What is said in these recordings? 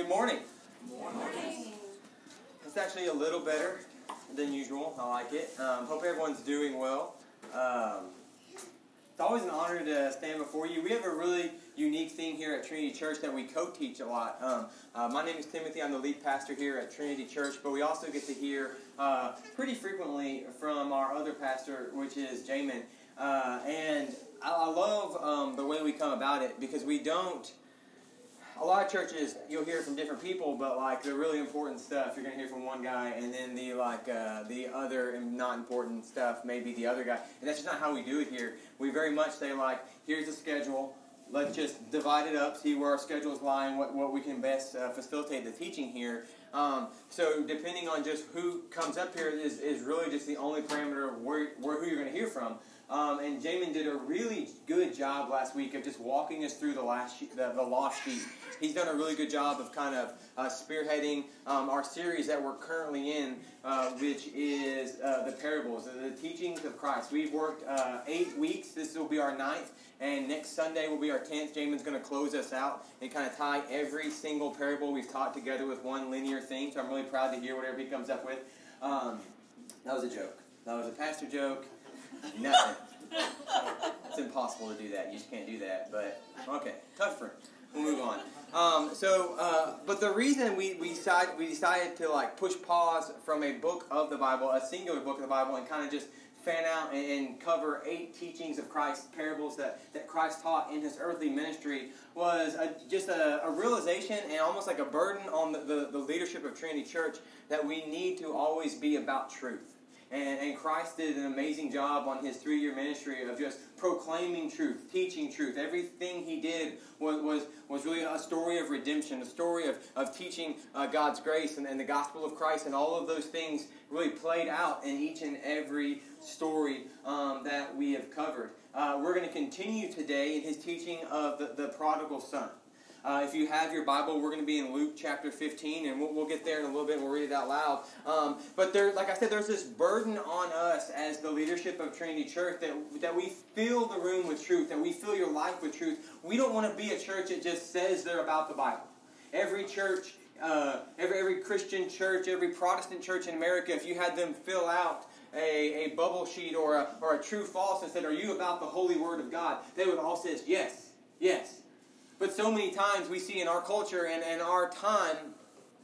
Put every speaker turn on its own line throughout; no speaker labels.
Good morning. Morning. It's actually a little better than usual. I like it. Um, hope everyone's doing well. Um, it's always an honor to stand before you. We have a really unique thing here at Trinity Church that we co-teach a lot. Um, uh, my name is Timothy. I'm the lead pastor here at Trinity Church, but we also get to hear uh, pretty frequently from our other pastor, which is Jamin. Uh, and I, I love um, the way we come about it because we don't a lot of churches you'll hear from different people, but like the really important stuff you're gonna hear from one guy, and then the like uh, the other not important stuff maybe the other guy, and that's just not how we do it here. We very much say like, here's the schedule. Let's just divide it up, see where our schedules lie, and what, what we can best uh, facilitate the teaching here. Um, so depending on just who comes up here is, is really just the only parameter of where, where who you're going to hear from. Um, and Jamin did a really good job last week of just walking us through the last the, the lost sheet. He's done a really good job of kind of uh, spearheading um, our series that we're currently in, uh, which is uh, the parables, the, the, teachings of Christ. We've worked uh, eight weeks. This will be our ninth, and next Sunday will be our tenth. Jamin's going to close us out and kind of tie every single parable we've taught together with one linear thing. So I'm really proud to hear whatever he comes up with. Um, that was a joke. That was a pastor joke. Nothing. it's impossible to do that. You just can't do that. But okay, tough for. We'll move on. Um, so, uh, but the reason we we decided we decided to like push pause from a book of the Bible, a singular book of the Bible, and kind of just fan out and, and cover eight teachings of Christ, parables that, that Christ taught in his earthly ministry, was a, just a, a, realization and almost like a burden on the, the, the leadership of Trinity Church that we need to always be about truth. And, and Christ did an amazing job on his three year ministry of just proclaiming truth, teaching truth. Everything he did was, was, was really a story of redemption, a story of, of teaching uh, God's grace and, and the gospel of Christ, and all of those things really played out in each and every story um, that we have covered. Uh, we're going to continue today in his teaching of the, the prodigal son. Uh, if you have your Bible, we're going to be in Luke chapter 15, and we'll, we'll get there in a little bit. We'll read it out loud. Um, but there, like I said, there's this burden on us as the leadership of Trinity Church that, that we fill the room with truth, that we fill your life with truth. We don't want to be a church that just says they're about the Bible. Every church, uh, every, every Christian church, every Protestant church in America, if you had them fill out a, a bubble sheet or a, or a true false and said, Are you about the holy word of God? They would all say, Yes, yes. But so many times we see in our culture and, and our time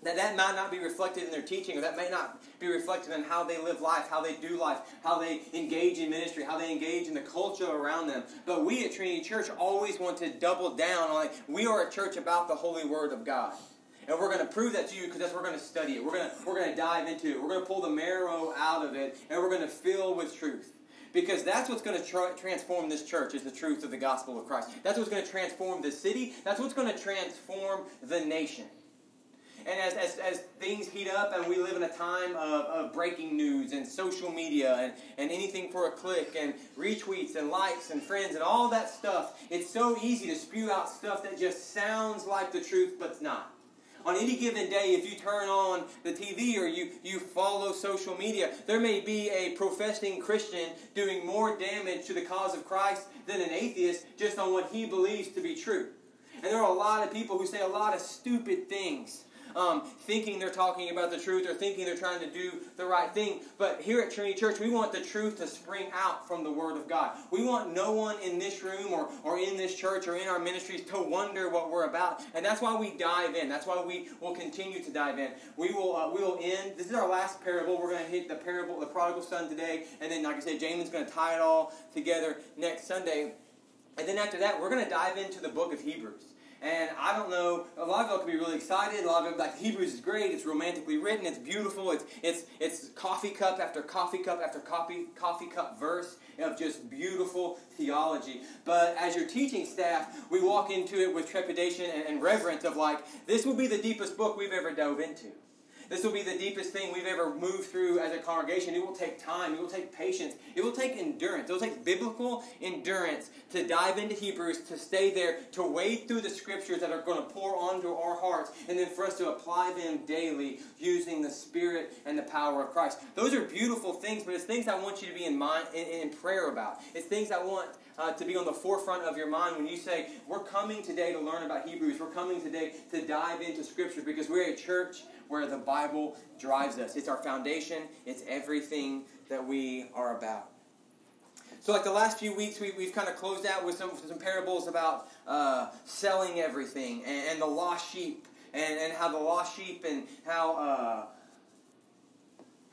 that that might not be reflected in their teaching, or that may not be reflected in how they live life, how they do life, how they engage in ministry, how they engage in the culture around them. But we at Trinity Church always want to double down on like, we are a church about the holy word of God. And we're going to prove that to you because that's we're going to study it. We're going to, we're going to dive into it. We're going to pull the marrow out of it, and we're going to fill with truth. Because that's what's going to tra- transform this church is the truth of the gospel of Christ. That's what's going to transform the city. That's what's going to transform the nation. And as, as, as things heat up and we live in a time of, of breaking news and social media and, and anything for a click and retweets and likes and friends and all that stuff, it's so easy to spew out stuff that just sounds like the truth but it's not on any given day, if you turn on the TV or you, you follow social media, there may be a professing Christian doing more damage to the cause of Christ than an atheist just on what he believes to be true. And there are a lot of people who say a lot of stupid things um, thinking they're talking about the truth or thinking they're trying to do the right thing. But here at Trinity Church, we want the truth to spring out from the Word of God. We want no one in this room or, or in this church or in our ministries to wonder what we're about. And that's why we dive in. That's why we will continue to dive in. We will uh, we will end. This is our last parable. We're going to hit the parable, the prodigal son today. And then, like I said, Jamin's going to tie it all together next Sunday. And then after that, we're going to dive into the book of Hebrews. And I don't know, a lot of y'all can be really excited. A lot of it, like Hebrews is great. It's romantically written. It's beautiful. It's it's it's coffee cup after coffee cup after coffee coffee cup verse of just beautiful theology. But as your teaching staff, we walk into it with trepidation and, and reverence of like this will be the deepest book we've ever dove into. This will be the deepest thing we've ever moved through as a congregation. It will take time. It will take patience. It will take endurance. It will take biblical endurance to dive into Hebrews, to stay there, to wade through the scriptures that are going to pour onto our hearts, and then for us to apply them daily using the Spirit and the power of Christ. Those are beautiful things, but it's things I want you to be in mind in, in prayer about. It's things I want uh, to be on the forefront of your mind when you say, We're coming today to learn about Hebrews. We're coming today to dive into Scripture because we're a church where the Bible drives us. It's our foundation, it's everything that we are about. So, like the last few weeks, we, we've kind of closed out with some, some parables about uh, selling everything and, and, the lost sheep, and, and how the lost sheep and how. Uh,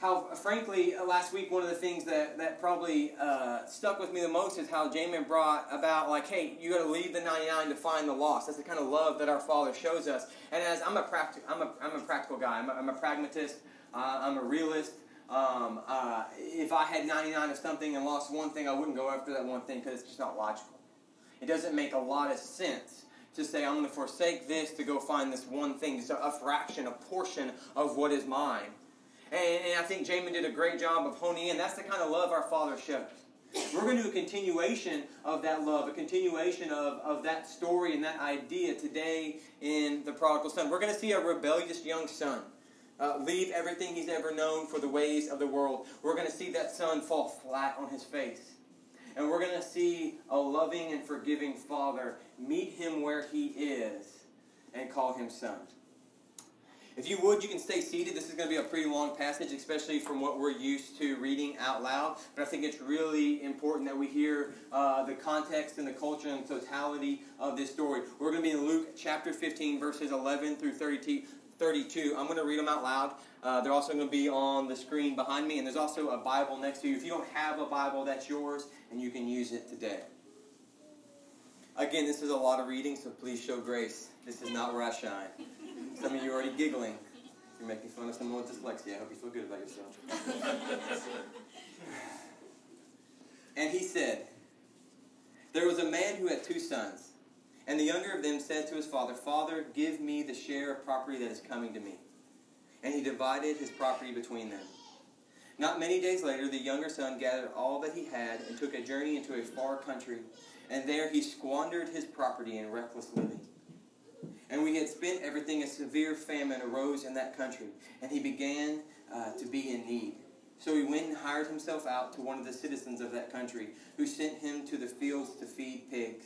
how, frankly, uh, last week, one of the things that, that probably uh, stuck with me the most is how Jamin brought about, like, hey, you got to leave the 99 to find the lost. That's the kind of love that our Father shows us. And as I'm a, practi- I'm a, I'm a practical guy, I'm a, I'm a pragmatist, uh, I'm a realist. Um, uh, if I had 99 of something and lost one thing, I wouldn't go after that one thing because it's just not logical. It doesn't make a lot of sense to say, I'm going to forsake this to go find this one thing, just a, a fraction, a portion of what is mine. And, and I think Jamin did a great job of honing in. That's the kind of love our Father shows. We're going to do a continuation of that love, a continuation of, of that story and that idea today in the prodigal son. We're going to see a rebellious young son uh, leave everything he's ever known for the ways of the world. We're going to see that son fall flat on his face. And we're going to see a loving and forgiving father meet him where he is and call him son. If you would, you can stay seated. This is going to be a pretty long passage, especially from what we're used to reading out loud. But I think it's really important that we hear uh, the context and the culture and the totality of this story. We're going to be in Luke chapter 15, verses 11 through 32. 32. I'm going to read them out loud. Uh, they're also going to be on the screen behind me, and there's also a Bible next to you. If you don't have a Bible, that's yours, and you can use it today. Again, this is a lot of reading, so please show grace. This is not where I shine. Some of you are already giggling. You're making fun of someone with dyslexia. I hope you feel good about yourself. and he said, There was a man who had two sons. And the younger of them said to his father, Father, give me the share of property that is coming to me. And he divided his property between them. Not many days later, the younger son gathered all that he had and took a journey into a far country. And there he squandered his property in reckless living. And when he had spent everything, a severe famine arose in that country, and he began uh, to be in need. So he went and hired himself out to one of the citizens of that country, who sent him to the fields to feed pigs.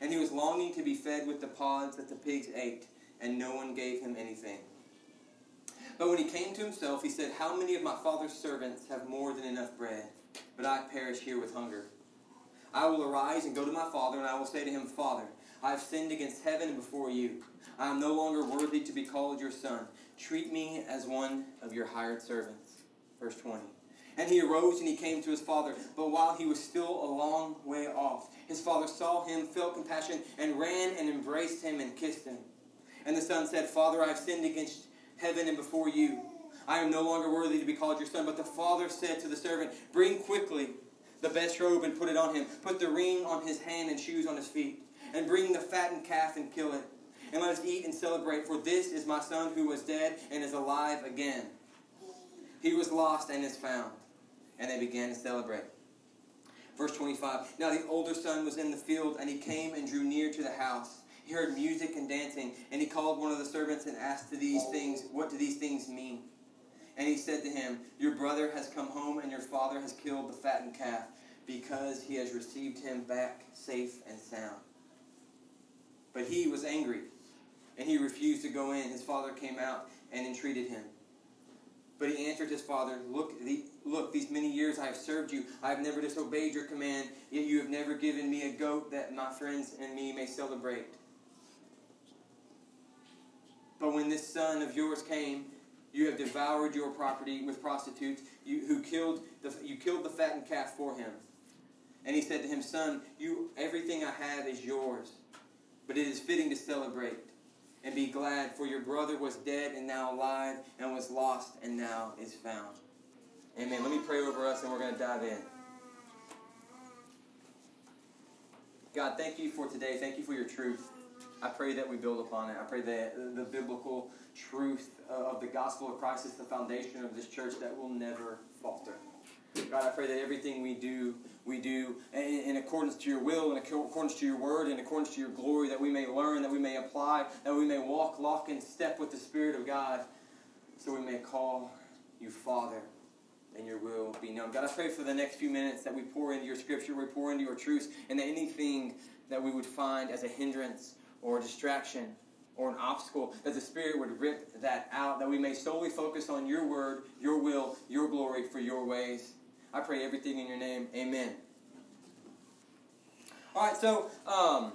And he was longing to be fed with the pods that the pigs ate, and no one gave him anything. But when he came to himself, he said, How many of my father's servants have more than enough bread, but I perish here with hunger? I will arise and go to my father, and I will say to him, Father, I have sinned against heaven and before you. I am no longer worthy to be called your son. Treat me as one of your hired servants. Verse 20. And he arose and he came to his father. But while he was still a long way off, his father saw him, felt compassion, and ran and embraced him and kissed him. And the son said, Father, I have sinned against heaven and before you. I am no longer worthy to be called your son. But the father said to the servant, Bring quickly the best robe and put it on him. Put the ring on his hand and shoes on his feet. And bring the fattened calf and kill it. And let us eat and celebrate, for this is my son who was dead and is alive again. He was lost and is found. And they began to celebrate. Verse 25 Now the older son was in the field, and he came and drew near to the house. He heard music and dancing, and he called one of the servants and asked to these things, What do these things mean? And he said to him, Your brother has come home, and your father has killed the fattened calf, because he has received him back safe and sound. But he was angry, and he refused to go in. His father came out and entreated him. But he answered his father, Look, the, look, these many years I have served you. I have never disobeyed your command, yet you have never given me a goat that my friends and me may celebrate. But when this son of yours came, you have devoured your property with prostitutes, you, who killed the, you killed the fattened calf for him. And he said to him, Son, you, everything I have is yours. But it is fitting to celebrate and be glad, for your brother was dead and now alive, and was lost and now is found. Amen. Let me pray over us and we're going to dive in. God, thank you for today. Thank you for your truth. I pray that we build upon it. I pray that the biblical truth uh, of the gospel of Christ is the foundation of this church that will never falter. God, I pray that everything we do, we do in, accordance to your will, in accordance to your word, in accordance to your glory, that we may learn, that we may apply, that we may walk lock in step with the Spirit of God, so we may call you Father and your will be known. God, I pray for the next few minutes that we pour into your scripture, we pour into your truths, and that anything that we would find as a hindrance or a distraction or an obstacle, that the Spirit would rip that out, that we may solely focus on your word, your will, your glory for your ways. I pray everything in your name. Amen. All right, so um,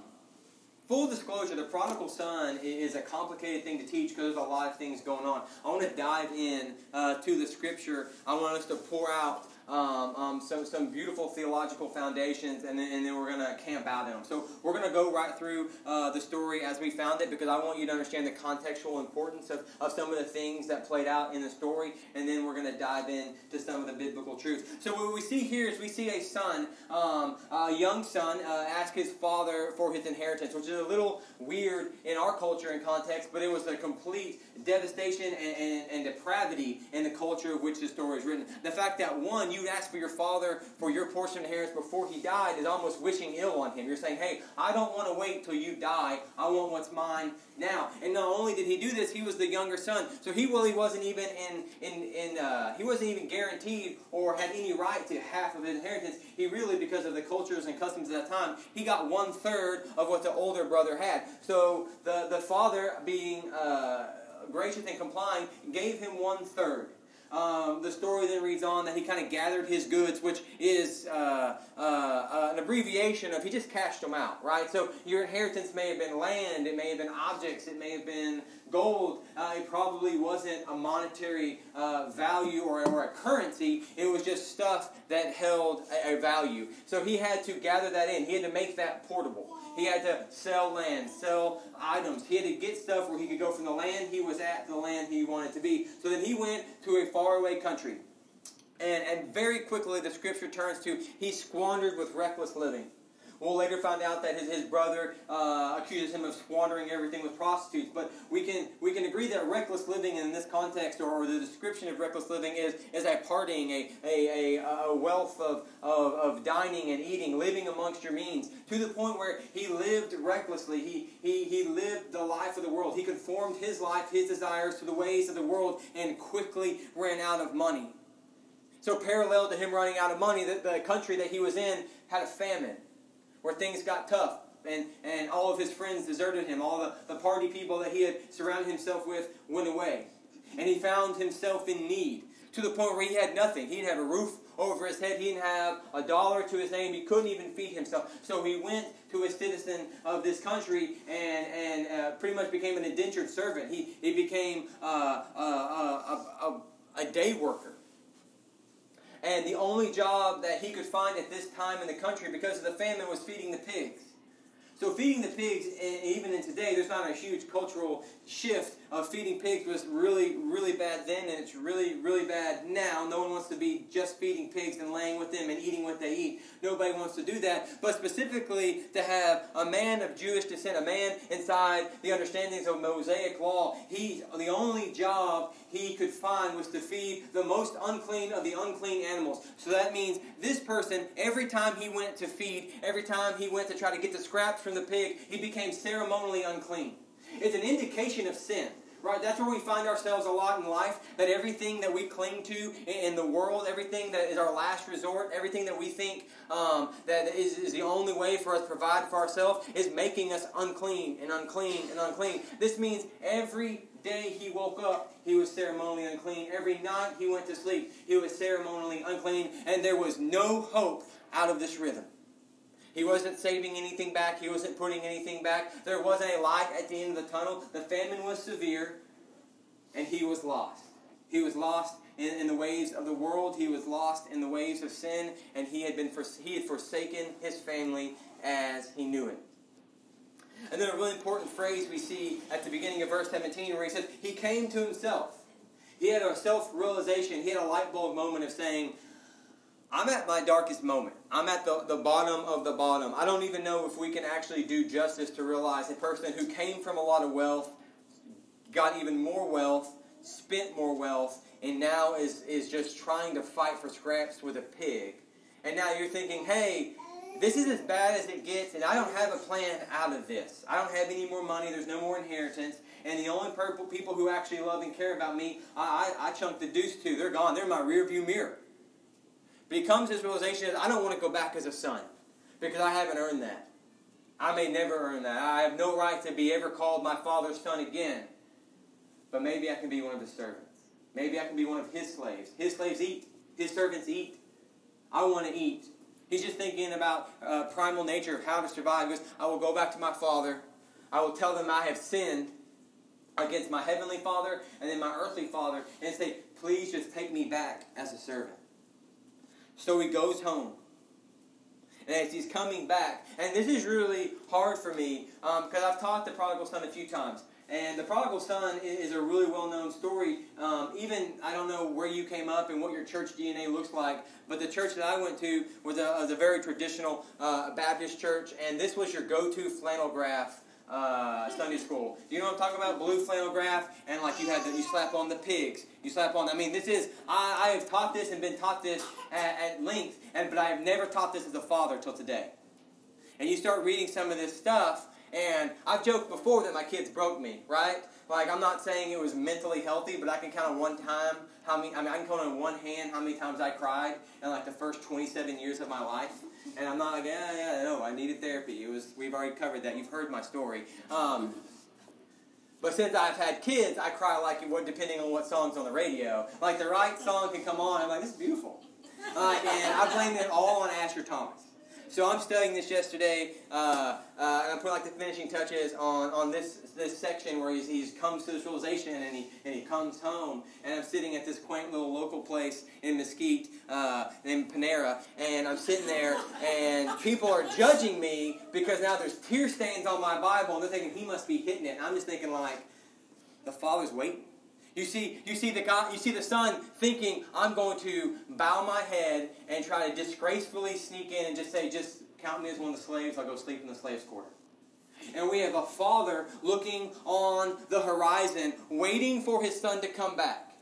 full disclosure, the prodigal son is a complicated thing to teach because there's a lot of things going on. I want to dive in uh, to the scripture. I want us to pour out um, um, some, some beautiful theological foundations, and then, and then we're going to camp out in them. So we're going to go right through uh, the story as we found it because I want you to understand the contextual importance of, of some of the things that played out in the story, and then we're going to dive in to some of the biblical truths. So what we see here is we see a son, um, a young son, uh, ask his father for his inheritance, which is a little weird in our culture and context, but it was a complete devastation and, and, and depravity in the culture of which the story is written. The fact that one, you'd ask for your father for your portion of inheritance before he died is almost wishing ill on him. You're saying, hey, I don't want to wait till you die. I want what's mine now. And not only did he do this, he was the younger son. So he really wasn't even in, in, in uh, he wasn't even guaranteed or had any right to half of his inheritance. He really, because of the cultures and customs of that time, he got one third of what the older brother had. So the, the father being uh, gracious and complying gave him one third. Um, the story then reads on that he kind of gathered his goods, which is uh, uh, uh, an abbreviation of he just cashed them out, right? So your inheritance may have been land, it may have been objects, it may have been gold. Uh, it probably wasn't a monetary uh, value or, or, a currency, it was just stuff that held a, a value. So he had to gather that in, he had to make that portable. He had to sell land, sell items. He had to get stuff where he could go from the land he was at to the land he wanted to be. So then he went to a faraway country. And, and very quickly the scripture turns to he squandered with reckless living. We'll later find out that his, his brother uh, accuses him of squandering everything with prostitutes. But we can we can agree that reckless living in this context, or, or the description of reckless living, is, is a partying, a, a, a, a wealth of, of, of dining and eating, living amongst your means, to the point where he lived recklessly. He, he, he lived the life of the world. He conformed his life, his desires to the ways of the world, and quickly ran out of money. So, parallel to him running out of money, the, the country that he was in had a famine where things got tough and, and all of his friends deserted him. All the, the party people that he had surrounded himself with went away. And he found himself in need to the point where he had nothing. He didn't have a roof over his head. He didn't have a dollar to his name. He couldn't even feed himself. So he went to a citizen of this country and, and uh, pretty much became an indentured servant. He, he became uh, uh, uh a, a, a day worker. And the only job that he could find at this time in the country because of the famine was feeding the pigs. So feeding the pigs, even in today, there's not a huge cultural shift of feeding pigs was really, really bad then, and it's really, really bad now. No one wants to be just feeding pigs and laying with them and eating what they eat. Nobody wants to do that. But specifically, to have a man of Jewish descent, a man inside the understandings of Mosaic law, he the only job he could find was to feed the most unclean of the unclean animals. So that means this person, every time he went to feed, every time he went to try to get the scraps from the pig, he became ceremonially unclean. It's an indication of sin. Right, that's where we find ourselves a lot in life. That everything that we cling to in the world, everything that is our last resort, everything that we think um, that is, is the only way for us to provide for ourselves, is making us unclean and unclean and unclean. This means every day he woke up, he was ceremonially unclean. Every night he went to sleep, he was ceremonially unclean, and there was no hope out of this rhythm. He wasn't saving anything back. He wasn't putting anything back. There wasn't a light at the end of the tunnel. The famine was severe, and he was lost. He was lost in, in the ways of the world. He was lost in the ways of sin, and he had been he had forsaken his family as he knew it. And then a really important phrase we see at the beginning of verse 17 where he says, He came to himself. He had a self realization. He had a light bulb moment of saying, I'm at my darkest moment. I'm at the, the bottom of the bottom. I don't even know if we can actually do justice to realize a person who came from a lot of wealth, got even more wealth, spent more wealth, and now is, is just trying to fight for scraps with a pig. And now you're thinking, hey, this is as bad as it gets, and I don't have a plan out of this. I don't have any more money. There's no more inheritance. And the only people who actually love and care about me, I, I, I chunked the deuce to. They're gone. They're my rearview mirror. But he comes to this realization that I don't want to go back as a son because I haven't earned that. I may never earn that. I have no right to be ever called my father's son again. But maybe I can be one of his servants. Maybe I can be one of his slaves. His slaves eat. His servants eat. I want to eat. He's just thinking about uh, primal nature of how to survive. He goes, I will go back to my father. I will tell them I have sinned against my heavenly father and then my earthly father and say, please just take me back as a servant. So he goes home. And as he's coming back, and this is really hard for me because um, I've taught the prodigal son a few times. And the prodigal son is a really well known story. Um, even, I don't know where you came up and what your church DNA looks like, but the church that I went to was a, was a very traditional uh, Baptist church, and this was your go to flannel graph uh, Sunday school. You know what I'm talking about? Blue flannel graph, and like you had the, you slap on the pigs. You slap on. I mean, this is I, I have taught this and been taught this at, at length, and but I have never taught this as a father till today. And you start reading some of this stuff, and I've joked before that my kids broke me, right? Like I'm not saying it was mentally healthy, but I can count on one time how many. I mean, I can count on one hand how many times I cried in like the first 27 years of my life. And I'm not like, yeah, yeah, no, I needed therapy. It was we've already covered that. You've heard my story. Um, but since I've had kids, I cry like it would depending on what song's on the radio. Like the right song can come on, I'm like, this is beautiful. Uh, and I blame it all on Asher Thomas. So I'm studying this yesterday, uh, uh, and I'm putting like the finishing touches on, on this this section where he's, he's comes to this realization and he and he comes home. And I'm sitting at this quaint little local place in Mesquite uh, named Panera, and I'm sitting there, and people are judging me because now there's tear stains on my Bible, and they're thinking he must be hitting it. And I'm just thinking like, the Father's waiting. You see, you see the God, you see the son thinking, I'm going to bow my head and try to disgracefully sneak in and just say, just count me as one of the slaves, I'll go sleep in the slave's quarter. And we have a father looking on the horizon, waiting for his son to come back.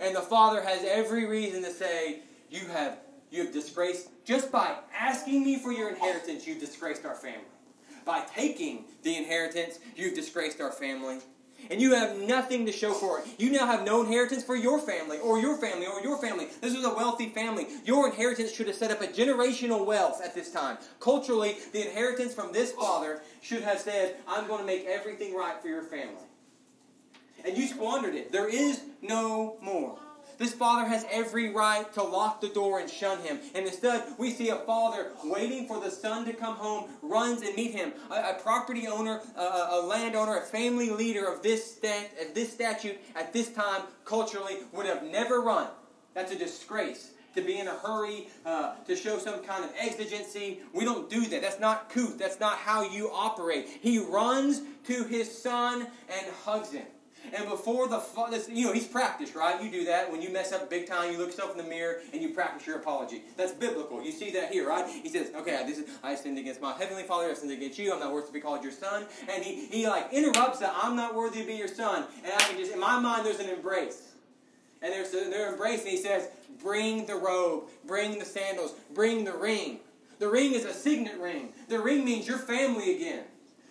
And the father has every reason to say, You have you have disgraced just by asking me for your inheritance, you've disgraced our family. By taking the inheritance, you've disgraced our family and you have nothing to show for it. You now have no inheritance for your family, or your family, or your family. This was a wealthy family. Your inheritance should have set up a generational wealth at this time. Culturally, the inheritance from this father should have said, I'm going to make everything right for your family. And you squandered it. There is no more. This father has every right to lock the door and shun him. And instead, we see a father waiting for the son to come home, runs and meet him. A, a property owner, a, a, landowner, a family leader of this, stat, of this statute at this time, culturally, would have never run. That's a disgrace to be in a hurry, uh, to show some kind of exigency. We don't do that. That's not couth. That's not how you operate. He runs to his son and hugs him. And before the, you know, he's practiced, right? You do that when you mess up big time. You look yourself in the mirror and you practice your apology. That's biblical. You see that here, right? He says, "Okay, this is I sinned against my heavenly Father. I sinned against you. I'm not worthy to be called your son." And he he like interrupts that. I'm not worthy to be your son. And I can just in my mind, there's an embrace. And there's they're embracing. He says, "Bring the robe. Bring the sandals. Bring the ring." The ring is a signet ring. The ring means you're family again.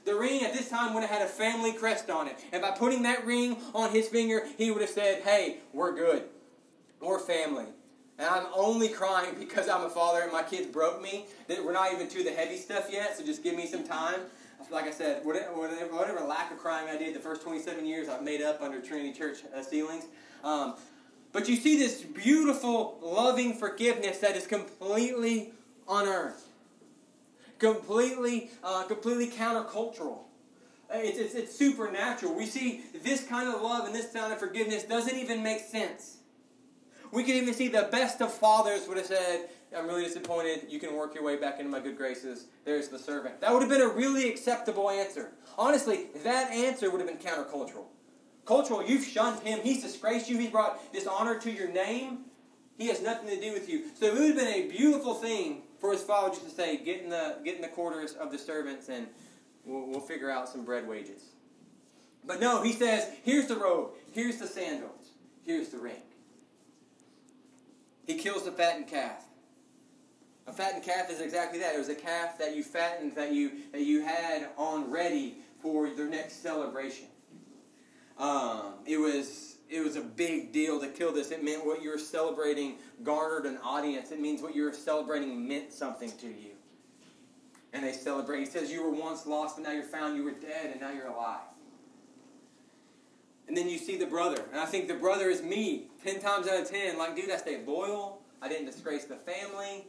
The ring at this time would have had a family crest on it. And by putting that ring on his finger, he would have said, Hey, we're good. We're family. And I'm only crying because I'm a father and my kids broke me. We're not even to the heavy stuff yet, so just give me some time. Like I said, whatever, whatever lack of crying I did the first 27 years, I've made up under Trinity Church uh, ceilings. Um, but you see this beautiful, loving forgiveness that is completely unearned completely, uh, completely countercultural. It's, it's, it's supernatural. We see this kind of love and this kind of forgiveness doesn't even make sense. We can even see the best of fathers would have said, I'm really disappointed. You can work your way back into my good graces. There's the servant. That would have been a really acceptable answer. Honestly, that answer would have been countercultural. Cultural, you've shunned him. He's disgraced you. He's brought dishonor to your name. He has nothing to do with you. So it would have been a beautiful thing for his father just to say, get in the, get in the quarters of the servants and we'll, we'll figure out some bread wages. But no, he says, here's the robe, here's the sandals, here's the ring. He kills the fattened calf. A fattened calf is exactly that. It was a calf that you fattened, that you that you had on ready for their next celebration. Um, it was big deal to kill this. It meant what you were celebrating garnered an audience. It means what you were celebrating meant something to you. And they celebrate. He says you were once lost, but now you're found. You were dead, and now you're alive. And then you see the brother. And I think the brother is me, 10 times out of 10. Like, dude, I stayed loyal. I didn't disgrace the family.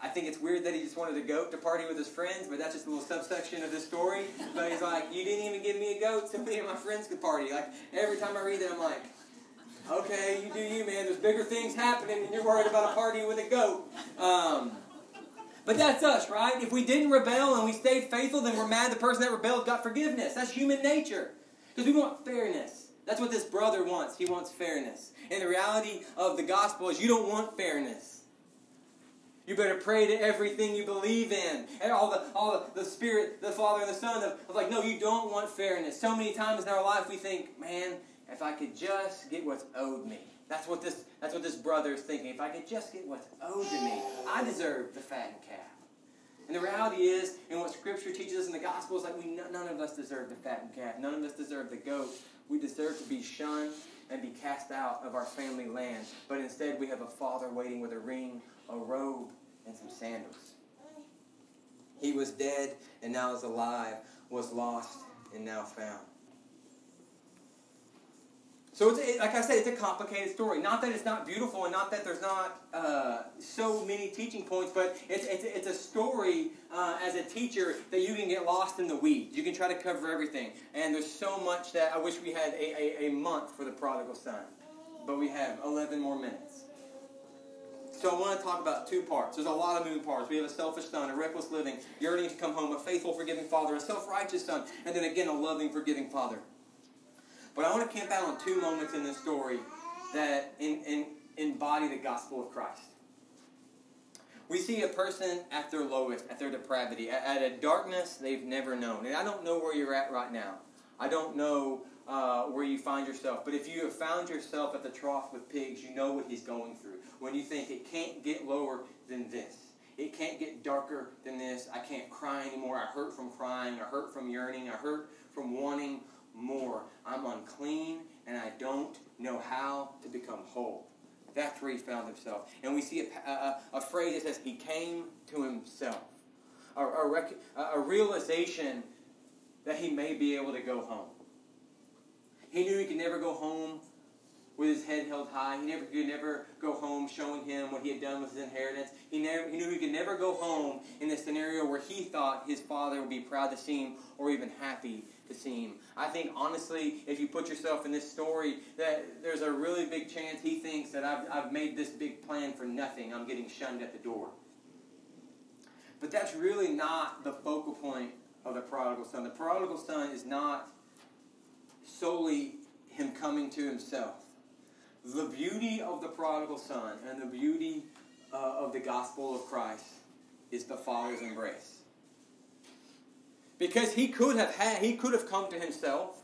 I think it's weird that he just wanted a goat to party with his friends, but that's just a little subsection of this story. But he's like, you didn't even give me a goat so me and my friends could party. Like, every time I read that, I'm like, okay, you do you, man. There's bigger things happening, and you're worried about a party with a goat. Um, but that's us, right? If we didn't rebel and we stayed faithful, then we're mad the person that rebelled got forgiveness. That's human nature. Because we want fairness. That's what this brother wants. He wants fairness. And the reality of the gospel is you don't want fairness. You better pray to everything you believe in. And all the all the, the Spirit, the Father, and the Son of, of like, no, you don't want fairness. So many times in our life we think, man, if I could just get what's owed me. That's what this that's what this brother is thinking. If I could just get what's owed to me, I deserve the fattened calf. And the reality is, and what Scripture teaches us in the gospel is like we none of us deserve the fattened calf. None of us deserve the goat. We deserve to be shunned and be cast out of our family land. But instead, we have a father waiting with a ring, a robe, and some sandals. He was dead and now is alive, was lost and now found. So it's it, like I said, it's a complicated story. Not that it's not beautiful, and not that there's not uh, so many teaching points, but it's it's, it's a story uh, as a teacher that you can get lost in the weeds. You can try to cover everything, and there's so much that I wish we had a, a, a month for the prodigal son, but we have 11 more minutes. So I want to talk about two parts. There's a lot of moving parts. We have a selfish son, a reckless living, yearning to come home, a faithful, forgiving father, a self-righteous son, and then again a loving, forgiving father. But I want to camp out on two moments in this story that in, in, embody the gospel of Christ. We see a person at their lowest, at their depravity, at, at a darkness they've never known. And I don't know where you're at right now. I don't know uh, where you find yourself. But if you have found yourself at the trough with pigs, you know what he's going through. When you think it can't get lower than this, it can't get darker than this. I can't cry anymore. I hurt from crying. I hurt from yearning. I hurt from wanting more. I'm unclean and I don't know how to become whole. That's where he found himself. And we see a, a, a phrase that says he came to himself. A, a, rec, a realization that he may be able to go home. He knew he could never go home with his head held high. He never could never go home showing him what he had done with his inheritance. He, never, he knew he could never go home in the scenario where he thought his father would be proud to see him or even happy I think honestly, if you put yourself in this story, that there's a really big chance he thinks that I've, I've made this big plan for nothing. I'm getting shunned at the door. But that's really not the focal point of the prodigal son. The prodigal son is not solely him coming to himself the beauty of the prodigal son and the beauty uh, of the gospel of Christ is the Father's embrace. Because he could have had, he could have come to himself.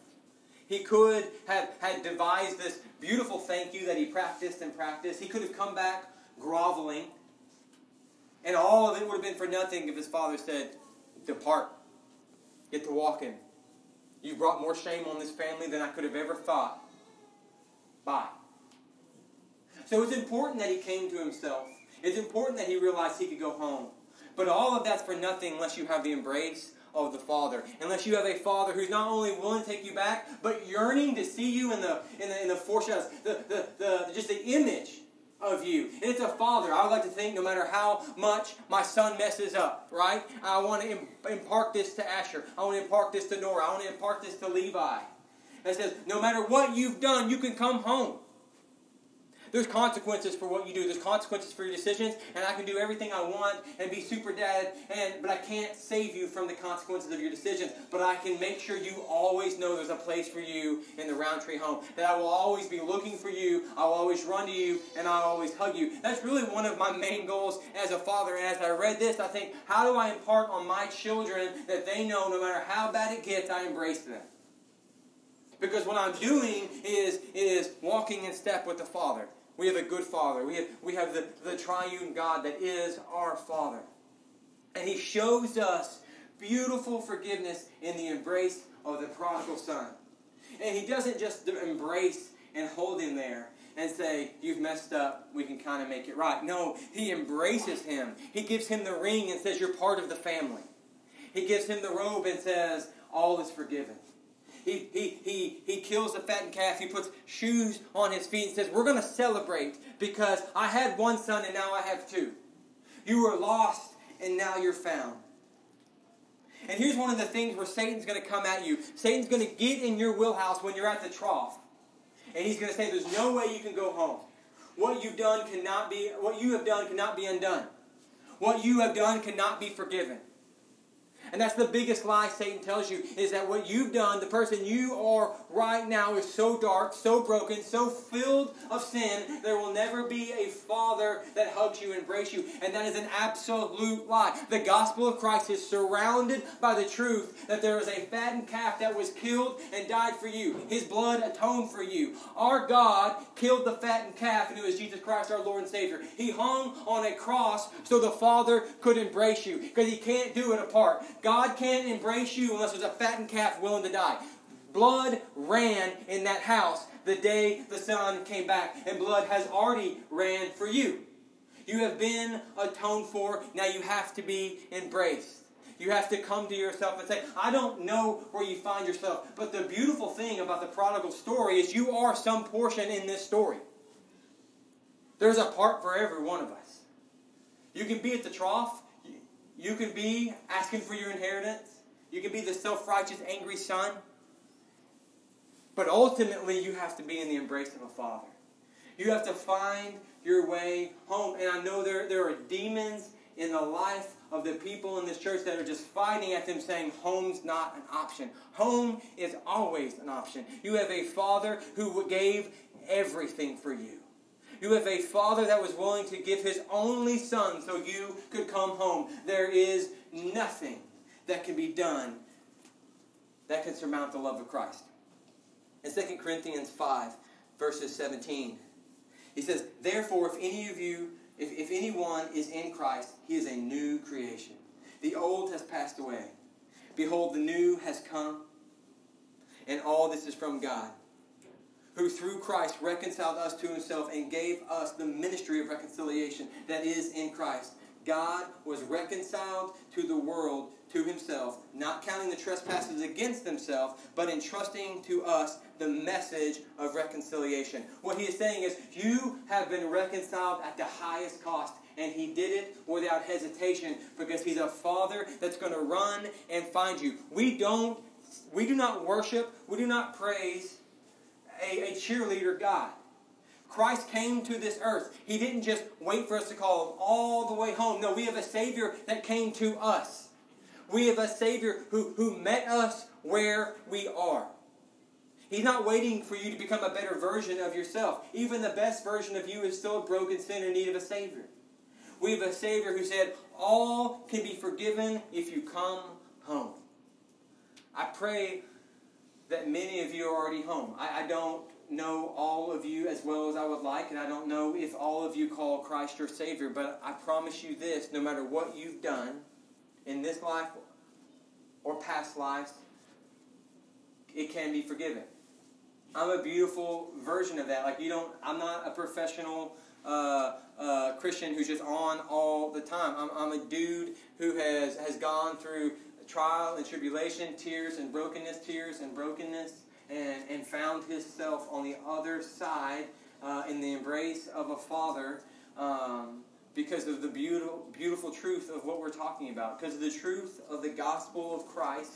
He could have had devised this beautiful thank you that he practiced and practiced. He could have come back groveling. And all of it would have been for nothing if his father said, Depart. Get to walking. You brought more shame on this family than I could have ever thought. Bye. So it's important that he came to himself. It's important that he realized he could go home. But all of that's for nothing unless you have the embrace of the Father. Unless you have a Father who's not only willing to take you back, but yearning to see you in the in the, in the foreshadows, the, the, the, just the image of you. And it's a Father. I would like to think no matter how much my son messes up, right? I want to impart this to Asher. I want to impart this to Nora. I want to impart this to Levi. And it says, no matter what you've done, you can come home. There's consequences for what you do. There's consequences for your decisions, and I can do everything I want and be super dad, and but I can't save you from the consequences of your decisions. But I can make sure you always know there's a place for you in the Roundtree home. That I will always be looking for you. I will always run to you, and I'll always hug you. That's really one of my main goals as a father. And as I read this, I think, how do I impart on my children that they know no matter how bad it gets, I embrace them. Because what I'm doing is, is walking in step with the Father. We have a good Father. We have, we have the, the triune God that is our Father. And He shows us beautiful forgiveness in the embrace of the prodigal son. And He doesn't just embrace and hold him there and say, You've messed up, we can kind of make it right. No, He embraces him. He gives him the ring and says, You're part of the family. He gives him the robe and says, All is forgiven. He, he, kills the fattened calf. He puts shoes on his feet and says, We're going to celebrate because I had one son and now I have two. You were lost and now you're found. And here's one of the things where Satan's going to come at you. Satan's going to get in your wheelhouse when you're at the trough. And he's going to say, There's no way you can go home. What you've done cannot be, what you have done cannot be undone. What you have done cannot be forgiven. And that's the biggest lie Satan tells you is that what you've done, the person you are right now, is so dark, so broken, so filled of sin, there will never be a father that hugs you and embraces you. And that is an absolute lie. The gospel of Christ is surrounded by the truth that there is a fattened calf that was killed and died for you. His blood atoned for you. Our God killed the fattened calf, and it was Jesus Christ, our Lord and Savior. He hung on a cross so the Father could embrace you because He can't do it apart. God can't embrace you unless there's a fattened calf willing to die. Blood ran in that house the day the Son came back, and blood has already ran for you. You have been atoned for. Now you have to be embraced. You have to come to yourself and say, I don't know where you find yourself. But the beautiful thing about the prodigal story is you are some portion in this story. There's a part for every one of us. You can be at the trough you can be asking for your inheritance. You can be the self righteous, angry son. But ultimately, you have to be in the embrace of a father. You have to find your way home. And I know there, there are demons in the life of the people in this church that are just fighting at them saying home's not an option. Home is always an option. You have a father who gave everything for you. You have a father that was willing to give his only son so you could come home. There is nothing that can be done that can surmount the love of Christ. In 2 Corinthians 5, verses 17, he says, Therefore, if any of you, if, if anyone is in Christ, he is a new creation. The old has passed away. Behold, the new has come. And all this is from God who through Christ reconciled us to himself and gave us the ministry of reconciliation that is in Christ. God was reconciled to the world to himself, not counting the trespasses against himself, but entrusting to us the message of reconciliation. What he is saying is, you have been reconciled at the highest cost. And he did it without hesitation because he's a father that's going to run and find you. We don't, we do not worship, we do not praise a, a cheerleader God. Christ came to this earth. He didn't just wait for us to call him all the way home. No, we have a Savior that came to us. We have a Savior who, who met us where we are. He's not waiting for you to become a better version of yourself. Even the best version of you is still a broken sinner in need of a Savior. We have a Savior who said, All can be forgiven if you come home. I pray that many of you are already home. I, I, don't know all of you as well as I would like, and I don't know if all of you call Christ your Savior, but I promise you this no matter what you've done in this life or past lives, it can be forgiven. I'm a beautiful version of that. Like, you don't, I'm not a professional. Uh, uh, Christian who's just on all the time. I'm, I'm a dude who has, has gone through trial and tribulation, tears and brokenness, tears and brokenness, and, and found himself on the other side uh, in the embrace of a father um, because of the beautiful, beautiful truth of what we're talking about. Because of the truth of the gospel of Christ,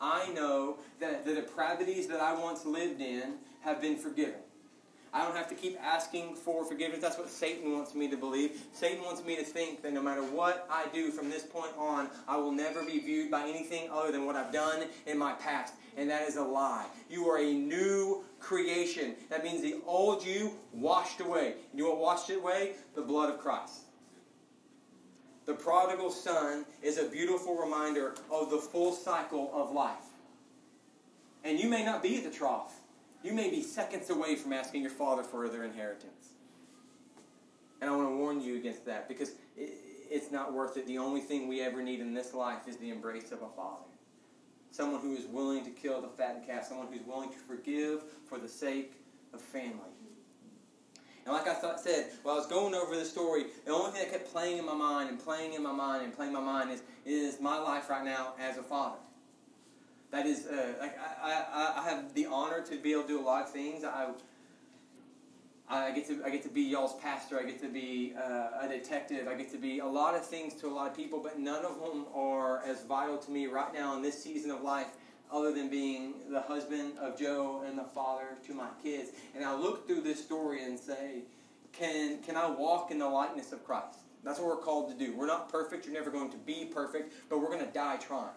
I know that the depravities that I once lived in have been forgiven. I don't have to keep asking for forgiveness. That's what Satan wants me to believe. Satan wants me to think that no matter what I do from this point on, I will never be viewed by anything other than what I've done in my past. And that is a lie. You are a new creation. That means the old you washed away. You know what washed it away? The blood of Christ. The prodigal son is a beautiful reminder of the full cycle of life. And you may not be at the trough. You may be seconds away from asking your father for their inheritance. And I want to warn you against that because it's not worth it. The only thing we ever need in this life is the embrace of a father. Someone who is willing to kill the fattened calf, someone who's willing to forgive for the sake of family. And like I thought, said, while I was going over the story, the only thing that kept playing in my mind and playing in my mind and playing in my mind is, is my life right now as a father. That is, uh, like I, I, I have the honor to be able to do a lot of things. I, I get to I get to be y'all's pastor. I get to be uh, a detective. I get to be a lot of things to a lot of people, but none of them are as vital to me right now in this season of life, other than being the husband of Joe and the father to my kids. And I look through this story and say, can can I walk in the likeness of Christ? That's what we're called to do. We're not perfect. You're never going to be perfect, but we're going to die trying.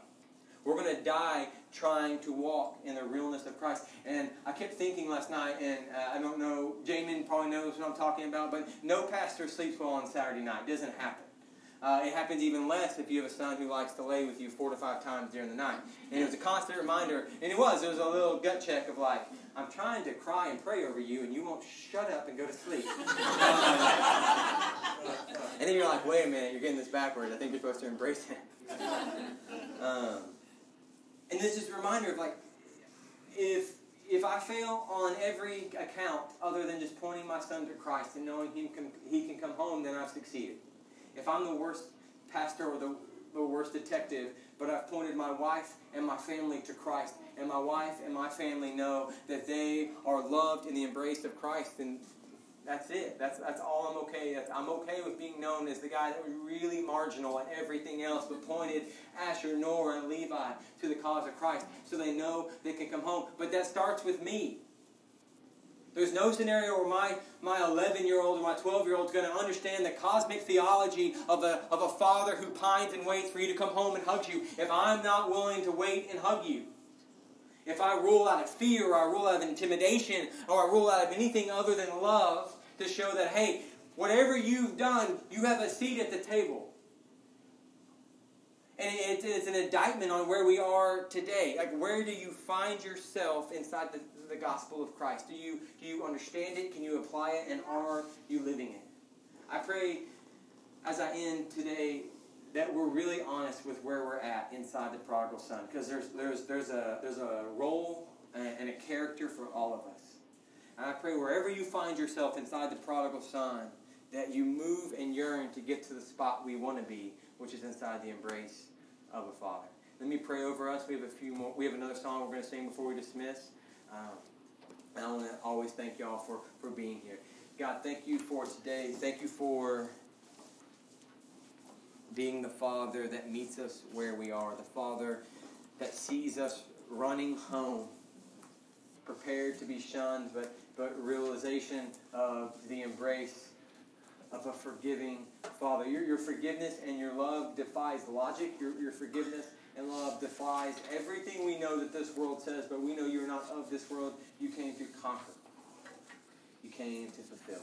We're going to die trying to walk in the realness of Christ. And I kept thinking last night, and uh, I don't know, Jamin probably knows what I'm talking about, but no pastor sleeps well on Saturday night. It doesn't happen. Uh, it happens even less if you have a son who likes to lay with you four to five times during the night. And it was a constant reminder, and it was, it was a little gut check of like, I'm trying to cry and pray over you, and you won't shut up and go to sleep. and then you're like, wait a minute, you're getting this backwards. I think you're supposed to embrace it. Um, and this is a reminder of like, if if I fail on every account other than just pointing my son to Christ and knowing he can, he can come home, then I've succeeded. If I'm the worst pastor or the, the worst detective, but I've pointed my wife and my family to Christ, and my wife and my family know that they are loved in the embrace of Christ, then that's it. That's, that's all I'm okay with. I'm okay with being known as the guy that was really marginal and everything else, but pointed Asher, Nora, and Levi to the cause of Christ so they know they can come home. But that starts with me. There's no scenario where my, my 11 year old or my 12 year old is going to understand the cosmic theology of a, of a father who pines and waits for you to come home and hugs you if I'm not willing to wait and hug you. If I rule out of fear or I rule out of intimidation or I rule out of anything other than love, to show that, hey, whatever you've done, you have a seat at the table. And it's an indictment on where we are today. Like, where do you find yourself inside the, the gospel of Christ? Do you, do you understand it? Can you apply it? And are you living it? I pray as I end today that we're really honest with where we're at inside the prodigal son. Because there's, there's, there's, a, there's a role and a character for all of us. And I pray wherever you find yourself inside the prodigal son, that you move and yearn to get to the spot we want to be, which is inside the embrace of a father. Let me pray over us. We have a few more. We have another song we're going to sing before we dismiss. Um, I want to always thank y'all for for being here. God, thank you for today. Thank you for being the Father that meets us where we are, the Father that sees us running home, prepared to be shunned, but but realization of the embrace of a forgiving Father. Your, your forgiveness and your love defies logic. Your, your forgiveness and love defies everything we know that this world says, but we know you're not of this world. You came to conquer, you came to fulfill.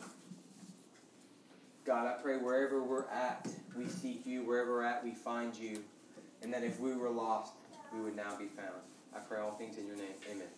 God, I pray wherever we're at, we seek you. Wherever we're at, we find you. And that if we were lost, we would now be found. I pray all things in your name. Amen.